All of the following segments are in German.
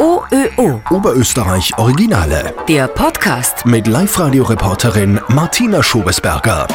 OÖO. Oberösterreich Originale. Der Podcast. Mit Live-Radio-Reporterin Martina Schobesberger.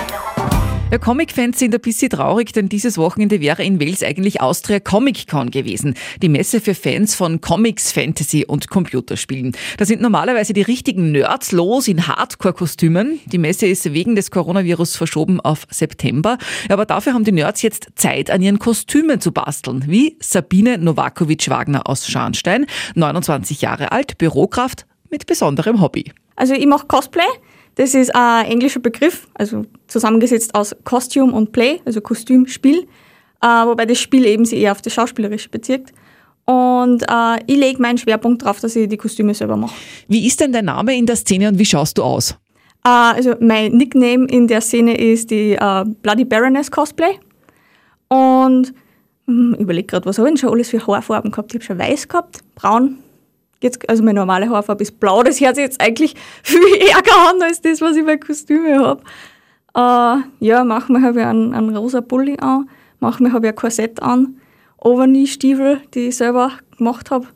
Ja, Comic-Fans sind ein bisschen traurig, denn dieses Wochenende wäre in Wales eigentlich Austria Comic Con gewesen. Die Messe für Fans von Comics, Fantasy und Computerspielen. Da sind normalerweise die richtigen Nerds los in Hardcore-Kostümen. Die Messe ist wegen des Coronavirus verschoben auf September. Aber dafür haben die Nerds jetzt Zeit, an ihren Kostümen zu basteln. Wie Sabine Novakovic-Wagner aus Scharnstein, 29 Jahre alt, Bürokraft mit besonderem Hobby. Also ich mache Cosplay. Das ist ein englischer Begriff, also zusammengesetzt aus Costume und Play, also Kostüm, Spiel, äh, wobei das Spiel eben sich eher auf das Schauspielerische bezieht. Und äh, ich lege meinen Schwerpunkt darauf, dass ich die Kostüme selber mache. Wie ist denn dein Name in der Szene und wie schaust du aus? Äh, also mein Nickname in der Szene ist die äh, Bloody Baroness Cosplay. Und hm, ich überlege gerade, was habe ich denn schon alles für Haarfarben gehabt? Ich habe schon weiß gehabt, braun, jetzt, also meine normale Haarfarbe ist blau, das hört sich jetzt eigentlich viel ärger an als das, was ich bei Kostüme habe. Äh, ja, manchmal habe ich einen, einen rosa Pulli an, manchmal habe ich ein Korsett an, Overknee-Stiefel, die ich selber gemacht habe.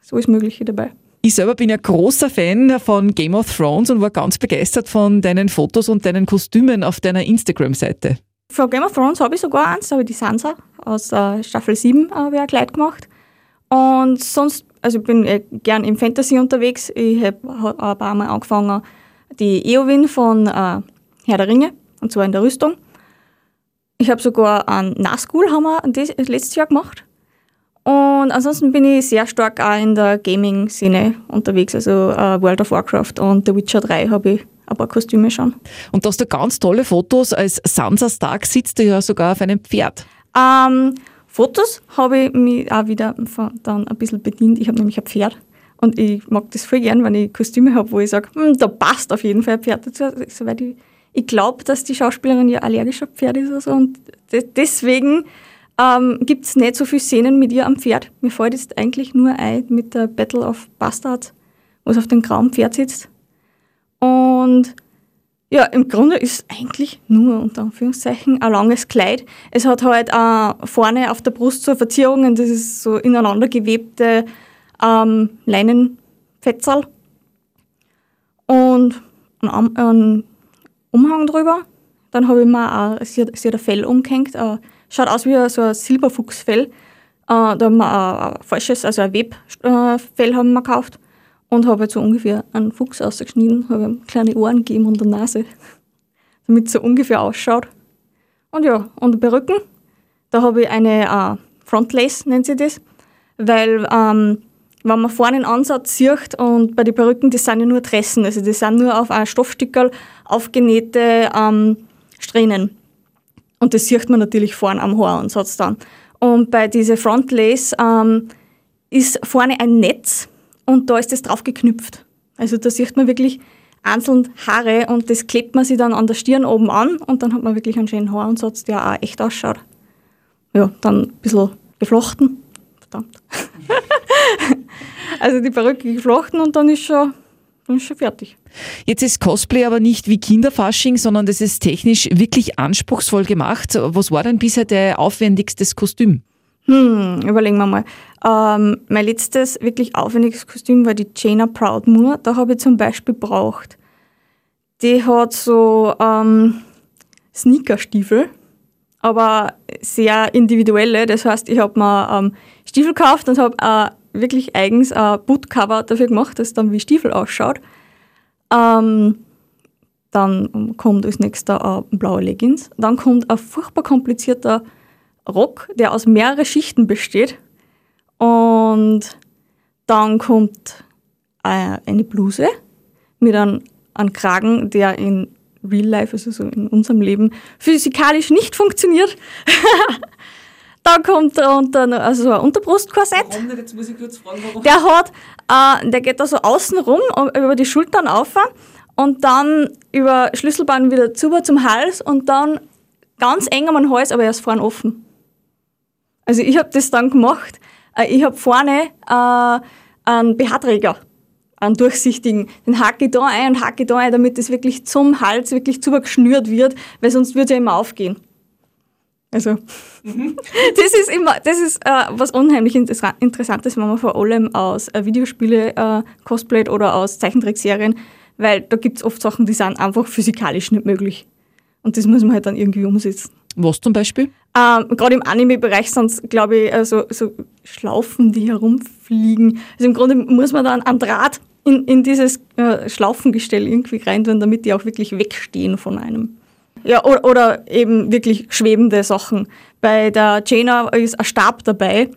So ist Mögliche dabei. Ich selber bin ja großer Fan von Game of Thrones und war ganz begeistert von deinen Fotos und deinen Kostümen auf deiner Instagram-Seite. Von Game of Thrones habe ich sogar eins, da habe ich die Sansa aus äh, Staffel 7 habe ich ein Kleid gemacht. Und sonst also ich bin äh, gern im Fantasy unterwegs. Ich habe ein paar Mal angefangen, die Eowyn von äh, Herr der Ringe, und zwar in der Rüstung. Ich habe sogar einen Nazgul haben wir das letztes Jahr gemacht. Und ansonsten bin ich sehr stark auch in der Gaming-Szene unterwegs, also äh, World of Warcraft und The Witcher 3 habe ich ein paar Kostüme schon. Und da hast du ganz tolle Fotos. Als Sansa Stark sitzt du ja sogar auf einem Pferd. Ähm, Fotos habe ich mich auch wieder dann ein bisschen bedient. Ich habe nämlich ein Pferd und ich mag das voll gern, wenn ich Kostüme habe, wo ich sage, hm, da passt auf jeden Fall ein Pferd dazu. Soweit ich ich glaube, dass die Schauspielerin ja allergisch auf Pferd ist oder so und deswegen ähm, gibt es nicht so viele Szenen mit ihr am Pferd. Mir fällt jetzt eigentlich nur ein mit der Battle of Bastards, wo sie auf dem grauen Pferd sitzt. Und ja, im Grunde ist eigentlich nur unter Anführungszeichen ein langes Kleid. Es hat halt äh, vorne auf der Brust so Verzierungen, das ist so ineinander gewebte ähm, Leinenfetzerl und ein, ein Umhang drüber. Dann habe ich mir auch, sie hat, ein Fell umgehängt, äh, schaut aus wie so ein Silberfuchsfell. Äh, da haben wir ein falsches, also ein Webfell haben wir gekauft und habe so ungefähr einen Fuchs ausgeschnitten, habe ihm kleine Ohren gegeben und eine Nase, damit es so ungefähr ausschaut. Und ja, und Perücken, da habe ich eine äh, Frontlace, nennt sie das, weil ähm, wenn man vorne einen Ansatz sieht und bei den Perücken, das sind ja nur Tressen, also das sind nur auf ein Stoffstückel aufgenähte ähm, Strähnen. Und das sieht man natürlich vorne am Haaransatz dann. Und bei dieser Frontlace ähm, ist vorne ein Netz, und da ist das drauf geknüpft. Also da sieht man wirklich einzeln Haare und das klebt man sich dann an der Stirn oben an und dann hat man wirklich einen schönen Haaransatz, der auch echt ausschaut. Ja, dann ein bisschen geflochten. Verdammt. also die Perücke geflochten und dann ist schon, dann ist schon fertig. Jetzt ist Cosplay aber nicht wie Kinderfasching, sondern das ist technisch wirklich anspruchsvoll gemacht. Was war denn bisher der aufwendigstes Kostüm? Hm, überlegen wir mal. Ähm, mein letztes wirklich aufwendiges Kostüm war die Jaina Proudmoore. Da habe ich zum Beispiel braucht. Die hat so ähm, Sneakerstiefel, aber sehr individuelle. Das heißt, ich habe mir ähm, Stiefel gekauft und habe äh, wirklich eigens ein Bootcover dafür gemacht, dass dann wie Stiefel ausschaut. Ähm, dann kommt als nächster äh, blaue Leggings. Dann kommt ein furchtbar komplizierter Rock, der aus mehreren Schichten besteht. Und dann kommt äh, eine Bluse mit einem, einem Kragen, der in Real Life, also so in unserem Leben, physikalisch nicht funktioniert. dann kommt da unter, also ein Unterbrustkorsett. Warum nicht? Jetzt muss ich kurz fragen, warum. Der hat, äh, der geht da so außen rum, über die Schultern auf und dann über Schlüsselbein wieder zu zum Hals und dann ganz eng am Hals, aber erst vorne offen. Also ich habe das dann gemacht. Äh, ich habe vorne äh, einen BH-Träger, einen durchsichtigen. Den hake ich da ein und hake ich da ein, damit das wirklich zum Hals wirklich zu geschnürt wird, weil sonst würde es ja immer aufgehen. Also das ist immer, das ist äh, was unheimlich Inter Interessantes, wenn man vor allem aus äh, Videospiele äh, cosplayt oder aus Zeichentrickserien, weil da gibt es oft Sachen, die sind einfach physikalisch nicht möglich. Und das muss man halt dann irgendwie umsetzen. Was zum Beispiel? Ähm, Gerade im Anime-Bereich sind glaube ich, äh, so, Schlaufen, die herumfliegen. Also im Grunde muss man dann einen Draht in, in dieses äh, Schlaufengestell irgendwie reintun, damit die auch wirklich wegstehen von einem. Ja, oder, oder eben wirklich schwebende Sachen. Bei der Jaina ist ein Stab dabei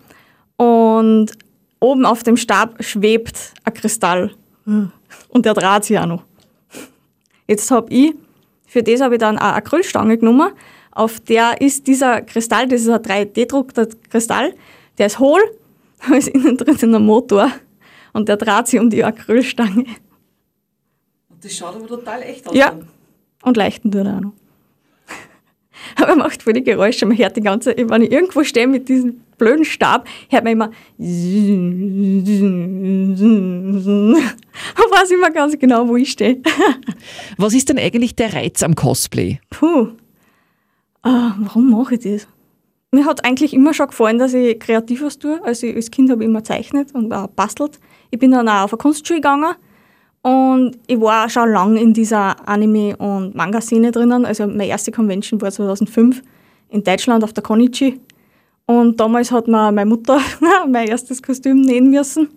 und oben auf dem Stab schwebt ein Kristall. Und der dreht sich auch noch. Jetzt habe ich, für das habe ich dann eine Acrylstange genommen, auf der ist dieser Kristall, das ist ein 3D-druckter Kristall, der ist hohl, da ist innen drin ein Motor und der dreht sich um die Acrylstange. Und das schaut aber total echt aus. Ja, und leichten tut er auch noch. Aber er macht die Geräusche. Man hört die ganze, wenn ich irgendwo stehe mit diesem blöden Stab, hört man immer und weiß immer ganz genau, wo ich stehe. Was ist denn eigentlich der Reiz am Cosplay? Puh. Ah, warum mache ich das? Mir hat eigentlich immer schon gefallen, dass ich kreativ was tue. Also als Kind habe ich immer gezeichnet und auch bastelt. Ich bin dann auch auf eine Kunstschule gegangen und ich war schon lange in dieser Anime- und Manga-Szene drinnen. Also meine erste Convention war 2005 in Deutschland auf der Konichi. Und damals hat mir meine Mutter mein erstes Kostüm nähen müssen.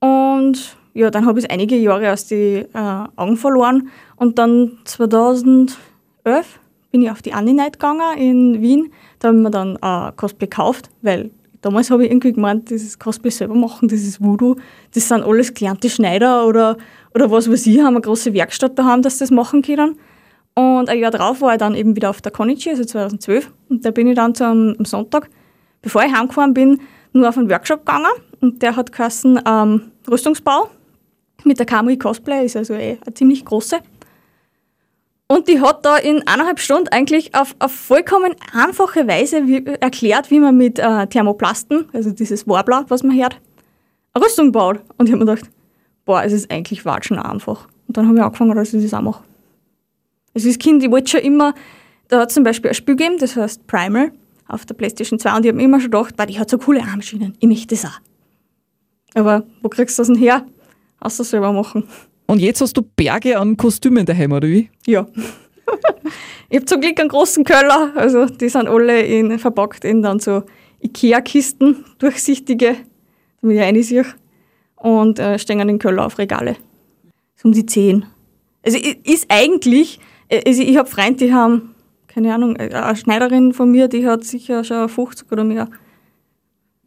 Und ja, dann habe ich es einige Jahre aus den äh, Augen verloren. Und dann 2011 bin ich auf die Anime-Night gegangen in Wien. Da habe ich mir dann äh, Cosplay gekauft, weil damals habe ich irgendwie gemeint, dieses Cosplay selber machen, dieses Voodoo, das sind alles gelernte Schneider oder, oder was weiß ich, haben eine große Werkstatt daheim, dass das machen können. Und ein Jahr darauf war ich dann eben wieder auf der Konichi, also 2012. Und da bin ich dann zum, am Sonntag, bevor ich heimgefahren bin, nur auf einen Workshop gegangen. Und der hat geheißen ähm, Rüstungsbau mit der Kamui Cosplay, ist also eh eine ziemlich große. Und die hat da in eineinhalb Stunden eigentlich auf, auf vollkommen einfache Weise wie, erklärt, wie man mit äh, Thermoplasten, also dieses Warbler, was man hört, eine Rüstung baut. Und ich habe mir gedacht, boah, es ist eigentlich watschen einfach. Und dann habe ich angefangen, dass ich das auch mache. Also als Kind, ich wollte schon immer, da hat zum Beispiel ein Spiel gegeben, das heißt Primal, auf der Playstation 2 und ich habe mir immer schon gedacht, boah, die hat so coole Armschienen, ich möchte das auch. Aber wo kriegst du das denn her? Außer selber machen. Und jetzt hast du Berge an Kostümen daheim, oder wie? Ja. ich habe zum Glück einen großen Keller, also die sind alle in, verpackt in dann so Ikea-Kisten, durchsichtige, damit ich eine sehe. Und äh, stehen in den Keller auf Regale. So um die 10. Also ist eigentlich, also ich habe Freunde, die haben, keine Ahnung, äh, eine Schneiderin von mir, die hat sicher schon 50 oder mehr.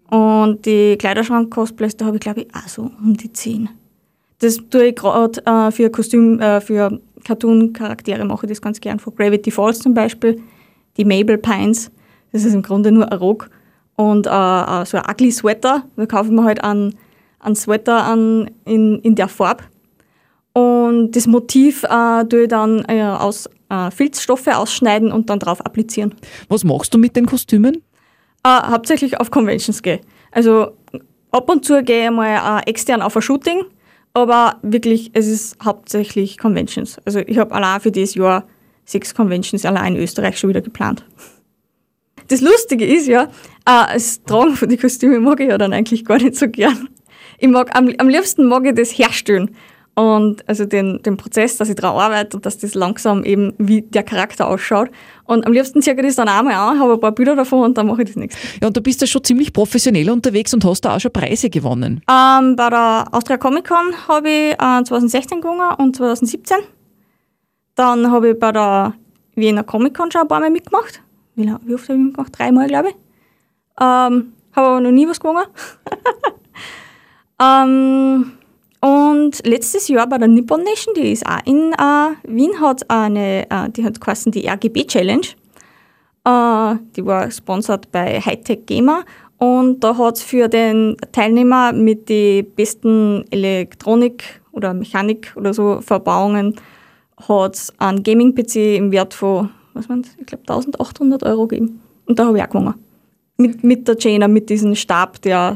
Und die Kleiderschrank-Cosplays, da habe ich glaube ich auch so um die 10. Das tue ich gerade äh, für Kostüm, äh, für Cartoon-Charaktere mache ich das ganz gern. Von Gravity Falls zum Beispiel, die Mabel Pines. Das ist im Grunde nur ein Rock und äh, so ein ugly Sweater. Da kaufen wir halt einen, einen Sweater an, in, in der Farbe. Und das Motiv äh, tue ich dann äh, aus äh, Filzstoffe ausschneiden und dann drauf applizieren. Was machst du mit den Kostümen? Äh, hauptsächlich auf Conventions gehe. Also ab und zu gehe ich mal äh, extern auf ein Shooting aber wirklich, es ist hauptsächlich Conventions. Also ich habe allein für dieses Jahr sechs Conventions allein in Österreich schon wieder geplant. Das Lustige ist ja, äh, das Tragen von den Kostümen mag ich ja dann eigentlich gar nicht so gern. Ich mag, am, am liebsten mag ich das herstellen. Und also den, den Prozess, dass ich daran arbeite und dass das langsam eben wie der Charakter ausschaut. Und am liebsten ziehe ich das dann einmal an, habe ein paar Bilder davon und dann mache ich das nächste. Ja, und du bist ja schon ziemlich professionell unterwegs und hast da auch schon Preise gewonnen. Ähm, bei der Austria Comic Con habe ich äh, 2016 gewonnen und 2017. Dann habe ich bei der Wiener Comic Con schon ein paar Mal mitgemacht. Wie, wie oft habe ich mitgemacht? Dreimal, glaube ich. Ähm, habe aber noch nie was gewonnen. ähm, und letztes Jahr bei der Nippon Nation, die ist auch in äh, Wien, hat eine, äh, die hat geheißen die RGB Challenge. Äh, die war sponsert bei Hightech Gamer und da hat es für den Teilnehmer mit den besten Elektronik oder Mechanik oder so Verbauungen hat einen Gaming-PC im Wert von, was man, ich glaube 1800 Euro gegeben. Und da habe ich auch gewonnen. Mit, mit der Jaina, mit diesem Stab, der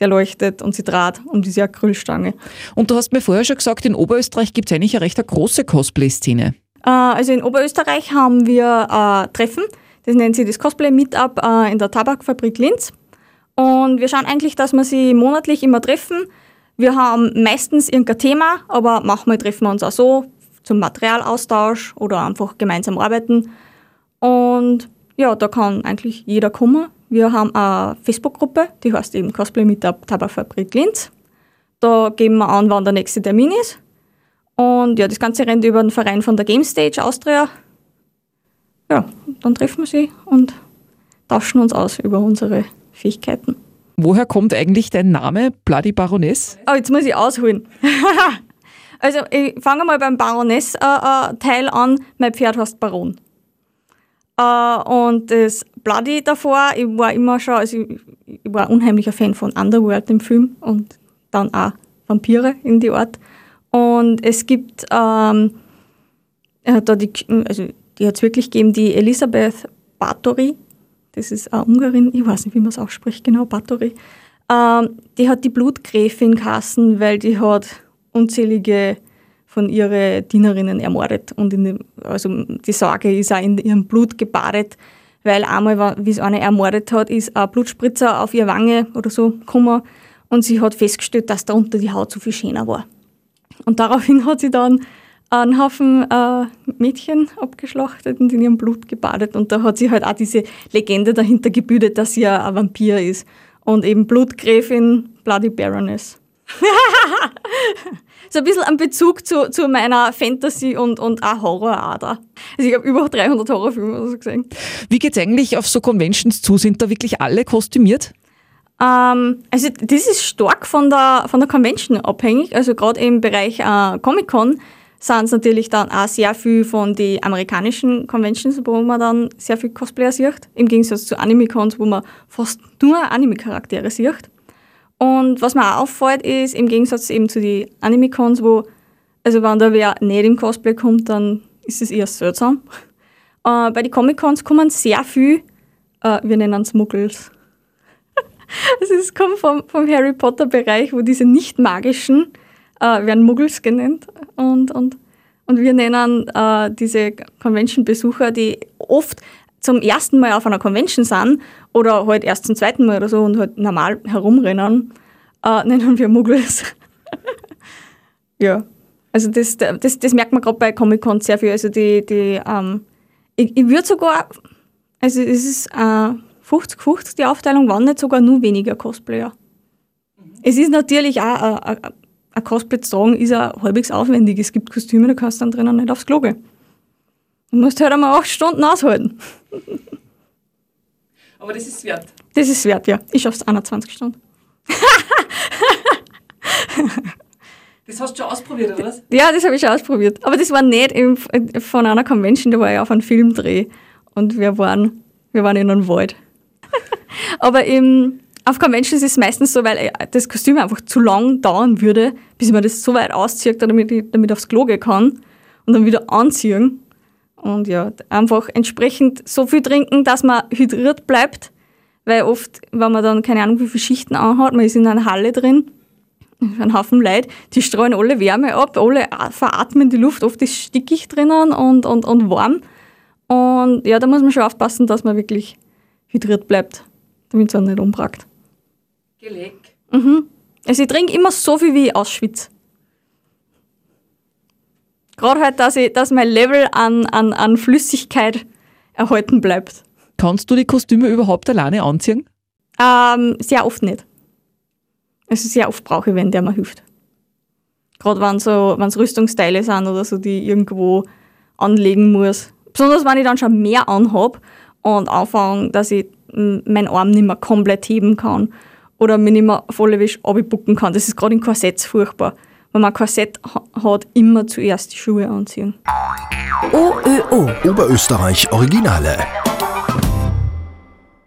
der leuchtet und sie draht um diese Acrylstange. Und du hast mir vorher schon gesagt, in Oberösterreich gibt es eigentlich eine recht große Cosplay-Szene. Äh, also in Oberösterreich haben wir äh, Treffen. Das nennt sich das Cosplay Meetup äh, in der Tabakfabrik Linz. Und wir schauen eigentlich, dass wir sie monatlich immer treffen. Wir haben meistens irgendein Thema, aber manchmal treffen wir uns auch so zum Materialaustausch oder einfach gemeinsam arbeiten. Und ja, da kann eigentlich jeder kommen. Wir haben eine Facebook-Gruppe, die heißt eben Cosplay Meetup Tabakfabrik Linz. Da geben wir an, wann der nächste Termin ist. Und ja, das Ganze rennt über den Verein von der Game Stage Austria. Ja, dann treffen wir sie und tauschen uns aus über unsere Fähigkeiten. Woher kommt eigentlich dein Name, Bloody Baroness? Oh, jetzt muss ich ausholen. also, ich fange mal beim Baroness-Teil äh, äh, an. Mein Pferd heißt Baron. Äh, und das Bloody davor, ich war immer schon, also ich, ich war ein unheimlicher Fan von Underworld im Film und dann auch Vampire in die Art. Und es gibt ähm, da die, also die hat es wirklich gegeben, die Elisabeth Bathory, das ist eine Ungarin, ich weiß nicht, wie man es ausspricht, genau, Bathory, ähm, die hat die Blutgräfin Kassen, weil die hat unzählige von ihren Dienerinnen ermordet. Und dem, also die Sorge ist auch in ihrem Blut gebadet, weil einmal, wie es eine ermordet hat, ist ein Blutspritzer auf ihre Wange oder so gekommen und sie hat festgestellt, dass da unter die Haut zu viel schöner war. Und daraufhin hat sie dann einen Haufen äh, Mädchen abgeschlachtet und in ihrem Blut gebadet. Und da hat sie halt auch diese Legende dahinter gebildet, dass sie ja ein Vampir ist. Und eben Blutgräfin, Bloody Baroness. so ein bisschen ein Bezug zu, zu meiner Fantasy- und, und auch Horrorader. Also ich habe über 300 Horrorfilme oder so gesehen. Wie geht es eigentlich auf so Conventions zu? Sind da wirklich alle kostümiert? Ähm, also das ist stark von der, von der Convention abhängig. Also gerade im Bereich äh, Comic-Con sind es natürlich dann auch sehr viel von den amerikanischen Conventions, wo man dann sehr viel Cosplayer sieht, im Gegensatz zu Anime-Cons, wo man fast nur Anime-Charaktere sieht. Und was mir auch auffällt, ist im Gegensatz eben zu den Anime-Cons, wo, also wenn da wer nicht im Cosplay kommt, dann ist es eher seltsam. Äh, bei den Comic-Cons kommen sehr viel, äh, wir nennen es Muggles. also es kommt vom, vom Harry Potter-Bereich, wo diese nicht magischen äh, werden Muggles genannt. Und, und, und wir nennen äh, diese Convention-Besucher, die oft zum ersten Mal auf einer Convention sind oder halt erst zum zweiten Mal oder so und halt normal herumrennen, äh, nennen wir Muggles. ja, also das, das, das merkt man gerade bei Comic-Con sehr viel. Also die, die ähm, ich, ich würde sogar, also es ist äh, 50-50 die Aufteilung, waren nicht sogar nur weniger Cosplayer. Mhm. Es ist natürlich auch äh, ein Cosplay zu tragen ist auch halbwegs aufwendig. Es gibt Kostüme, da kannst du dann drinnen nicht aufs Klo gehen. Du musst halt einmal acht Stunden aushalten. Aber das ist wert. Das ist wert, ja. Ich schaff's 21 Stunden. das hast du schon ausprobiert, oder was? Ja, das habe ich schon ausprobiert. Aber das war nicht im, von einer Convention, da war ich auf einem Filmdreh. Und wir waren, wir waren in einem Wald. Aber im, auf Conventions ist es meistens so, weil äh, das Kostüm einfach zu lang dauern würde, bis man das so weit auszieht, damit ich damit aufs Klo gehen kann und dann wieder anziehen. Und ja, einfach entsprechend so viel trinken, dass man hydriert bleibt, weil oft, wenn man dann keine Ahnung wie viele Schichten anhat, man ist in einer Halle drin, ein Haufen Leute, die streuen alle Wärme ab, alle veratmen die Luft, oft ist stickig drinnen und, und, und warm. Und ja, da muss man schon aufpassen, dass man wirklich hydriert bleibt, damit es auch nicht umbrackt. Geleck. Mhm. Also ich trinke immer so viel, wie ich ausschwitze. Gerade halt, dass, ich, dass mein Level an, an, an Flüssigkeit erhalten bleibt. Kannst du die Kostüme überhaupt alleine anziehen? Ähm, sehr oft nicht. Also sehr oft brauche ich wenn der mir hilft. Gerade wenn so, es Rüstungsteile sind oder so, die ich irgendwo anlegen muss. Besonders wenn ich dann schon mehr anhab und anfange, dass ich meinen Arm nicht mehr komplett heben kann oder mich nicht mehr voll abbucken kann. Das ist gerade in Korsetts furchtbar. Wenn man Korsett hat, immer zuerst die Schuhe anziehen. OÖO Oberösterreich Originale.